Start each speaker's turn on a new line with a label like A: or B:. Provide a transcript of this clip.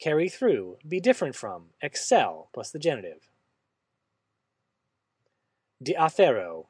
A: carry through, be different from, excel plus the genitive. De afero,